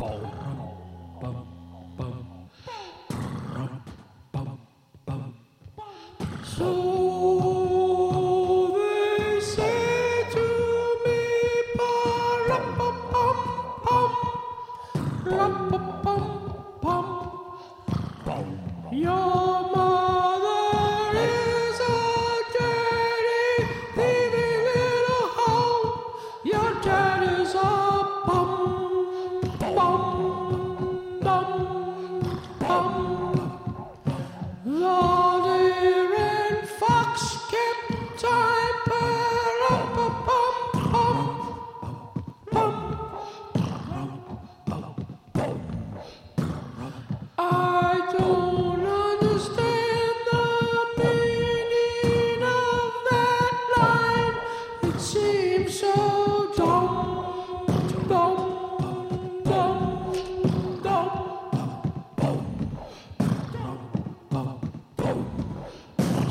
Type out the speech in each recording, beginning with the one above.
So Lawyer and Fox kept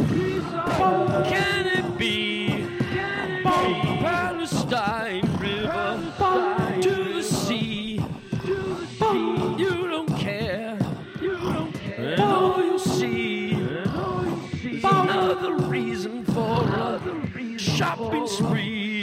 earth. Can it be? Palestine River to the sea. You don't care. you don't all you see another reason for a shopping spree.